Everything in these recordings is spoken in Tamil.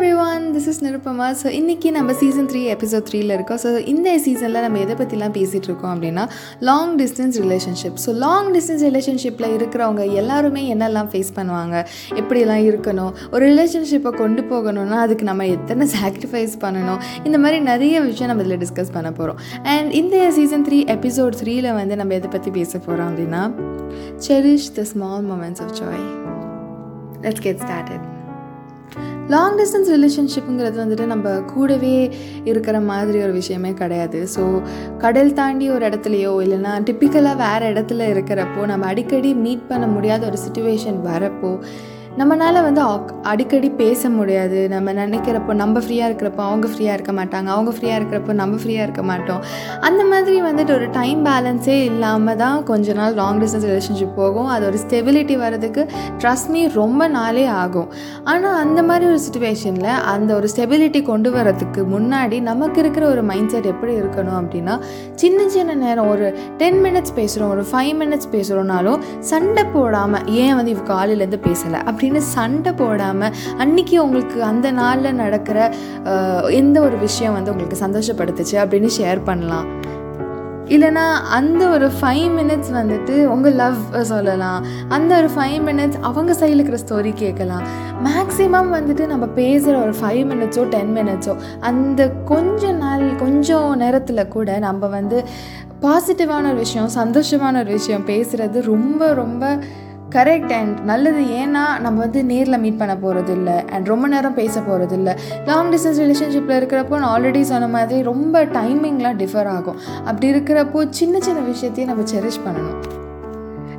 Everyone this is Nirupama so இன்றைக்கி நம்ம சீசன் த்ரீ எபிசோட் த்ரீயில் இருக்கோம். ஸோ இந்த சீசனில் நம்ம எதை பற்றிலாம் பேசிகிட்டு இருக்கோம் அப்படின்னா long distance relationship so long distance ரிலேஷன்ஷிப்பில் இருக்கிறவங்க எல்லாருமே என்னெல்லாம் ஃபேஸ் பண்ணுவாங்க? எப்படிலாம் இருக்கணும்? ஒரு ரிலேஷன்ஷிப்பை கொண்டு போகணும்னா அதுக்கு நம்ம எத்தனை சாக்ரிஃபைஸ் பண்ணணும்? இந்த மாதிரி நிறைய விஷயம் நம்ம இதில் டிஸ்கஸ் பண்ண போகிறோம் அண்ட் இந்த சீசன் த்ரீ எபிசோட் த்ரீயில் வந்து நம்ம எதை பற்றி பேச போகிறோம் அப்படின்னா cherish the small moments of joy let's get started long distance ரிலேஷன்ஷிப்புங்கிறது வந்துட்டு நம்ம கூடவே இருக்கிற மாதிரி ஒரு விஷயமே கிடையாது. ஸோ கடல் தாண்டி ஒரு இடத்துலையோ இல்லைன்னா டிப்பிக்கலாக வேறு இடத்துல இருக்கிறப்போ நம்ம அடிக்கடி மீட் பண்ண முடியாத ஒரு சுச்சுவேஷன் வரப்போ நம்மளால் வந்து அக்- அடிக்கடி பேச முடியாது. நம்ம நினைக்கிறப்போ நம்ம ஃப்ரீயாக இருக்கிறப்போ அவங்க ஃப்ரீயாக இருக்க மாட்டாங்க. அவங்க ஃப்ரீயாக இருக்கிறப்போ நம்ம ஃப்ரீயாக இருக்க மாட்டோம். அந்த மாதிரி வந்துட்டு ஒரு டைம் பேலன்ஸே இல்லாமல் தான் கொஞ்ச நாள் லாங் டிஸ்டன்ஸ் ரிலேஷன்ஷிப் போகும். அது ஒரு ஸ்டெபிலிட்டி வர்றதுக்கு ட்ரஸ்ட் மீ ரொம்ப நாளே ஆகும். ஆனால் அந்த மாதிரி ஒரு சுச்சுவேஷனில் அந்த ஒரு ஸ்டெபிலிட்டி கொண்டு வரதுக்கு முன்னாடி நமக்கு இருக்கிற ஒரு மைண்ட் செட் எப்படி இருக்கணும் அப்படின்னா சின்ன சின்ன நேரம் ஒரு டென் மினிட்ஸ் பேசுகிறோம் ஒரு ஃபைவ் மினிட்ஸ் பேசுகிறோம்னாலும் சண்டை போடாமல் ஏன் வந்து இவ காலையிலேருந்து பேசலை? அப்படின்னு சண்டை போடாமல் அன்னைக்கு உங்களுக்கு அந்த நாளில் நடக்கிற எந்த ஒரு விஷயம் வந்து உங்களுக்கு சந்தோஷப்படுத்துச்சு அப்படின்னு ஷேர் பண்ணலாம். இல்லைனா அந்த ஒரு ஃபைவ் மினிட்ஸ் வந்துட்டு உங்கள் லவ் சொல்லலாம். அந்த ஒரு ஃபைவ் மினிட்ஸ் அவங்க சைடில் இருக்கிற ஸ்டோரி கேட்கலாம். மேக்ஸிமம் வந்துட்டு நம்ம பேசுகிற ஒரு ஃபைவ் மினிட்ஸோ டென் மினிட்ஸோ அந்த கொஞ்ச நாள் கொஞ்சம் நேரத்தில் கூட நம்ம வந்து பாசிட்டிவான ஒரு விஷயம் சந்தோஷமான ஒரு விஷயம் பேசுகிறது ரொம்ப ரொம்ப கரெக்ட் அண்ட் நல்லது ஏன்னா நம்ம வந்து நேரில் மீட் பண்ண போகிறது இல்லை அண்ட் ரொம்ப நேரம் பேச போகிறது இல்லை லாங் டிஸ்டன்ஸ் ரிலேஷன்ஷிப்பில் இருக்கிறப்போ நான் ஆல்ரெடி சொன்ன மாதிரி ரொம்ப டைமிங்லாம் டிஃபர் ஆகும். அப்படி இருக்கிறப்போ சின்ன சின்ன விஷயத்தையும் நம்ம செரிஷ் பண்ணணும்.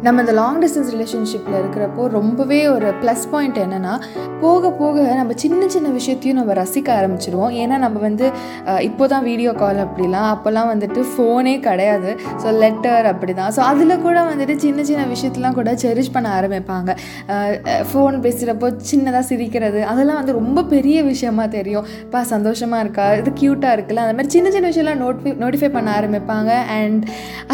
நம்ம இந்த லாங் டிஸ்டன்ஸ் ரிலேஷன்ஷிப்பில் இருக்கிறப்போ ரொம்பவே ஒரு ப்ளஸ் பாயிண்ட் என்னென்னா போக போக நம்ம சின்ன சின்ன விஷயத்தையும் நம்ம ரசிக்க ஆரம்பிச்சிருவோம். ஏன்னா நம்ம வந்து இப்போ தான் வீடியோ கால் அப்படிலாம் அப்போல்லாம் வந்துட்டு ஃபோனே கிடையாது. ஸோ லெட்டர் அப்படி தான் ஸோ அதில் கூட வந்துட்டு சின்ன சின்ன விஷயத்தெலாம் கூட செரிஷ் பண்ண ஆரம்பிப்பாங்க. ஃபோன் பேசுகிறப்போ சின்னதாக சிரிக்கிறது அதெல்லாம் வந்து ரொம்ப பெரிய விஷயமா தெரியும். இப்போ சந்தோஷமாக இருக்கா? இது க்யூட்டாக இருக்குல்ல? அந்த மாதிரி சின்ன சின்ன விஷயம்லாம் நோட்டிஃபை நோட்டிஃபை பண்ண ஆரம்பிப்பாங்க. அண்ட்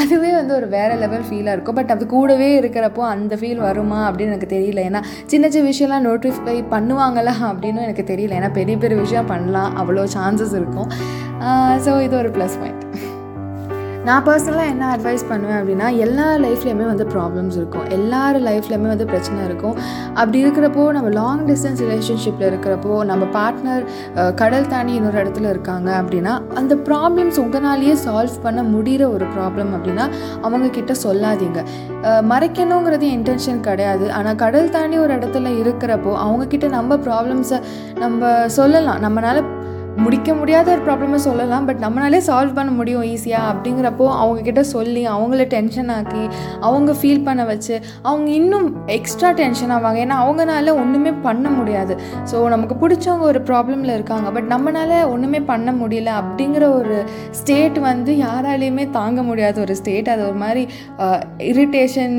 அதுவே வந்து ஒரு வேறு லெவல் ஃபீலாக இருக்கும். பட் அது கூட கூடவே இருக்கிறப்போ அந்த ஃபீல் வருமா அப்படின்னு எனக்கு தெரியல. ஏன்னா சின்ன சின்ன விஷயம்லாம் நோட்டிஃபை பண்ணுவாங்களா அப்படின்னு எனக்கு தெரியல. ஏன்னா பெரிய பெரிய விஷயம் பண்ணலாம். அவ்வளோ சான்சஸ் இருக்கும். ஸோ இது ஒரு ப்ளஸ் பாயிண்ட் நான் பர்சனலாக என்ன அட்வைஸ் பண்ணுவேன் அப்படின்னா எல்லா லைஃப்லேயுமே வந்து ப்ராப்ளம்ஸ் இருக்கும். எல்லார் லைஃப்லேயுமே வந்து பிரச்சனை இருக்கும். அப்படி இருக்கிறப்போ நம்ம லாங் டிஸ்டன்ஸ் ரிலேஷன்ஷிப்பில் இருக்கிறப்போ நம்ம பார்ட்னர் கடல் தாண்டி இன்னொரு இடத்துல இருக்காங்க அப்படின்னா அந்த ப்ராப்ளம்ஸ் உங்களாலேயே சால்வ் பண்ண முடிகிற ஒரு ப்ராப்ளம் அப்படின்னா அவங்கக்கிட்ட சொல்லாதீங்க. மறைக்கணுங்கிறது இன்டென்ஷன் கிடையாது. ஆனால் கடல் தாண்டி ஒரு இடத்துல இருக்கிறப்போ அவங்கக்கிட்ட நம்ம ப்ராப்ளம்ஸை நம்ம சொல்லலாம். நம்மளால் முடிக்க முடியாத ஒரு ப்ராப்ளமை சொல்லலாம் பட் நம்மளாலே சால்வ் பண்ண முடியும் ஈஸியாக அப்படிங்கிறப்போ அவங்கக்கிட்ட சொல்லி அவங்கள டென்ஷன் ஆக்கி அவங்க ஃபீல் பண்ண வச்சு அவங்க இன்னும் எக்ஸ்ட்ரா டென்ஷன் ஆவாங்க. ஏன்னா அவங்கனால ஒன்றுமே பண்ண முடியாது. ஸோ நமக்கு பிடிச்சவங்க ஒரு ப்ராப்ளமில் இருக்காங்க பட் நம்மளால ஒன்றுமே பண்ண முடியல அப்படிங்கிற ஒரு ஸ்டேட் வந்து யாராலையுமே தாங்க முடியாத ஒரு ஸ்டேட் அது ஒரு மாதிரி இரிட்டேஷன்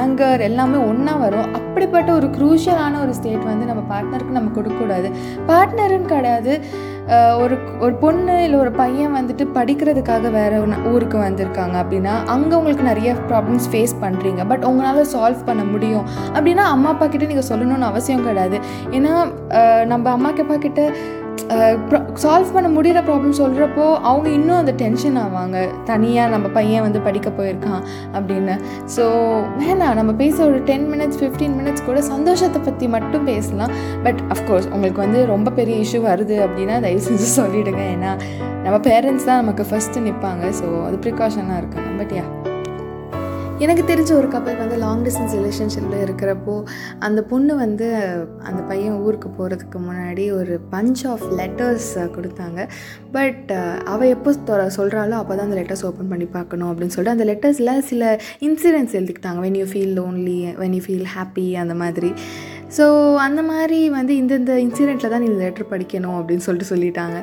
ஆங்கர் எல்லாமே ஒன்றா வரும். அப்படிப்பட்ட ஒரு க்ரூஷியலான ஒரு ஸ்டேட் வந்து நம்ம பார்ட்னருக்கு நம்ம கொடுக்கக்கூடாது. பார்ட்னருன்னு கிடையாது. ஒரு ஒரு பொண்ணு இல்லை ஒரு பையன் வந்துட்டு படிக்கிறதுக்காக வேறு ஊருக்கு வந்திருக்காங்க அப்படின்னா அங்கே உங்களுக்கு நிறைய ப்ராப்ளம்ஸ் ஃபேஸ் பண்ணுறீங்க பட் உங்களால் சால்வ் பண்ண முடியும். அப்படின்னா அம்மா அப்பா கிட்டே நீங்கள் சொல்லணும்னு அவசியம் கிடையாது. ஏன்னா நம்ம அம்மா அப்பா கிட்ட சால்வ் பண்ண முடிகிற ப்ராப்ளம் சொல்கிறப்போ அவங்க இன்னும் அந்த டென்ஷன் ஆவாங்க. தனியாக நம்ம பையன் வந்து படிக்க போயிருக்கான் அப்படின்னு. ஸோ வேணாம். நம்ம பேச ஒரு டென் மினிட்ஸ் ஃபிஃப்டீன் மினிட்ஸ் கூட சந்தோஷத்தை பற்றி மட்டும் பேசலாம். பட் அஃப்கோர்ஸ் உங்களுக்கு வந்து ரொம்ப பெரிய இஷ்யூ வருது அப்படின்னா தயவு செஞ்சு சொல்லிவிடுங்க ஏன்னா நம்ம பேரண்ட்ஸ் தான் நமக்கு ஃபஸ்ட்டு நிற்பாங்க ஸோ அது ப்ரிகாஷனாக இருக்கணும். பட் யா எனக்கு தெரிஞ்ச ஒரு கப்பல் வந்து லாங் டிஸ்டன்ஸ் ரிலேஷன்ஷிப்பில் இருக்கிறப்போ அந்த பொண்ணு வந்து அந்த பையன் ஊருக்கு போகிறதுக்கு முன்னாடி ஒரு பஞ்ச் ஆஃப் லெட்டர்ஸ் கொடுத்தாங்க. பட் அவள் எப்போ தொ- சொல்கிறாளோ அப்போ தான் அந்த லெட்டர்ஸ் ஓப்பன் பண்ணி பார்க்கணும் அப்படின்னு சொல்லிட்டு அந்த லெட்டர்ஸில் சில incidents எழுதிக்கிட்டாங்க. When you feel lonely when you feel happy அந்த மாதிரி. ஸோ அந்த மாதிரி வந்து இந்தந்த இன்சிடெண்ட்டில் தான் நீ லெட்டர் படிக்கணும் அப்படின்னு சொல்லிட்டு சொல்லிட்டாங்க.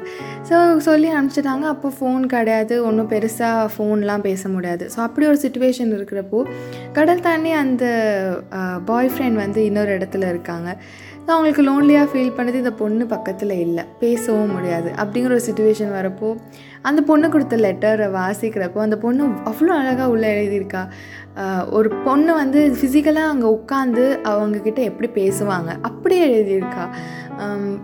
ஸோ சொல்லி அனுப்பிச்சிட்டாங்க. அப்போ ஃபோன் கிடையாது. ஒன்றும் பெருசாக ஃபோன்லாம் பேச முடியாது. ஸோ அப்படி ஒரு சுச்சுவேஷன் இருக்கிறப்போ கடல் தாண்டி அந்த பாய் ஃப்ரெண்ட் வந்து இன்னொரு இடத்துல இருக்காங்க. ஸோ அவங்களுக்கு லோன்லியாக ஃபீல் பண்ணது. இந்த பொண்ணு பக்கத்தில் இல்லை. பேசவும் முடியாது. அப்படிங்கிற ஒரு சுச்சுவேஷன் வரப்போ அந்த பொண்ணு கொடுத்த லெட்டரை வாசிக்கிறப்போ அந்த பொண்ணு அவ்வளோ அழகாக உள்ளே எழுதியிருக்கா. ஒரு பொண்ணு வந்து ஃபிசிக்கலாக அங்கே உட்காந்து அவங்கக்கிட்ட எப்படி பேசுவாங்க? அப்படியே எழுதியிருக்கா.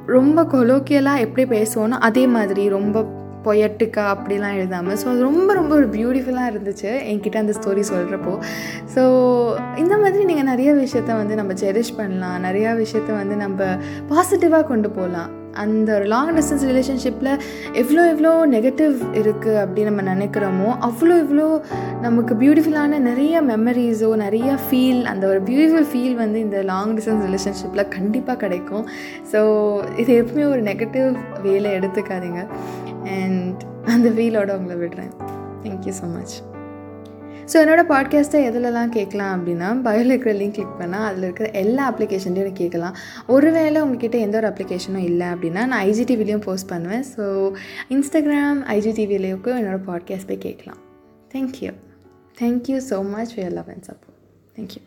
ரொம்ப கொலோக்கியலாக எப்படி பேசுவோன்னா அதே மாதிரி ரொம்ப பொயட்டுக்கா அப்படிலாம் எழுதாமல் ஸோ அது ரொம்ப ரொம்ப ஒரு பியூட்டிஃபுல்லாக இருந்துச்சு என்கிட்ட அந்த ஸ்டோரி சொல்கிறப்போ ஸோ இந்த மாதிரி நீங்கள் நிறைய விஷயத்த வந்து நம்ம செரிஷ் பண்ணலாம் நிறையா விஷயத்த வந்து நம்ம பாசிட்டிவாக கொண்டு போகலாம் அந்த ஒரு லாங் டிஸ்டன்ஸ் ரிலேஷன்ஷிப்பில் எவ்வளோ எவ்வளோ நெகட்டிவ் இருக்குது அப்படின்னு நம்ம நினைக்கிறோமோ அவ்வளோ இவ்வளோ நமக்கு பியூட்டிஃபுல்லான நிறைய மெமரிஸோ நிறைய ஃபீல் அந்த ஒரு பியூட்டிஃபுல் ஃபீல் வந்து இந்த லாங் டிஸ்டன்ஸ் ரிலேஷன்ஷிப்பில் கண்டிப்பாக கிடைக்கும். ஸோ இது எப்பவுமே ஒரு நெகட்டிவ் வேலை எடுத்துக்காதீங்க. அண்ட் அந்த வீலோட உங்களை விடுறேன். தேங்க்யூ ஸோ மச் ஸோ என்னோடய பாட்காஸ்ட்டை எதுலலாம் கேட்கலாம் அப்படின்னா பயோவில் இருக்கிற லிங்க் கிளிக் பண்ணால் அதில் இருக்கிற எல்லா அப்ளிகேஷன்லையும் கேட்கலாம். ஒருவேளை உங்ககிட்ட எந்த ஒரு அப்ளிகேஷனும் இல்லை அப்படின்னா நான் ஐஜிடிவிலையும் போஸ்ட் பண்ணுவேன். ஸோ இன்ஸ்டாகிராம் ஐஜிடிவிலையும் என்னோடய பாட்காஸ்ட் போய் கேட்கலாம். Thank you thank you so much for love and support thank you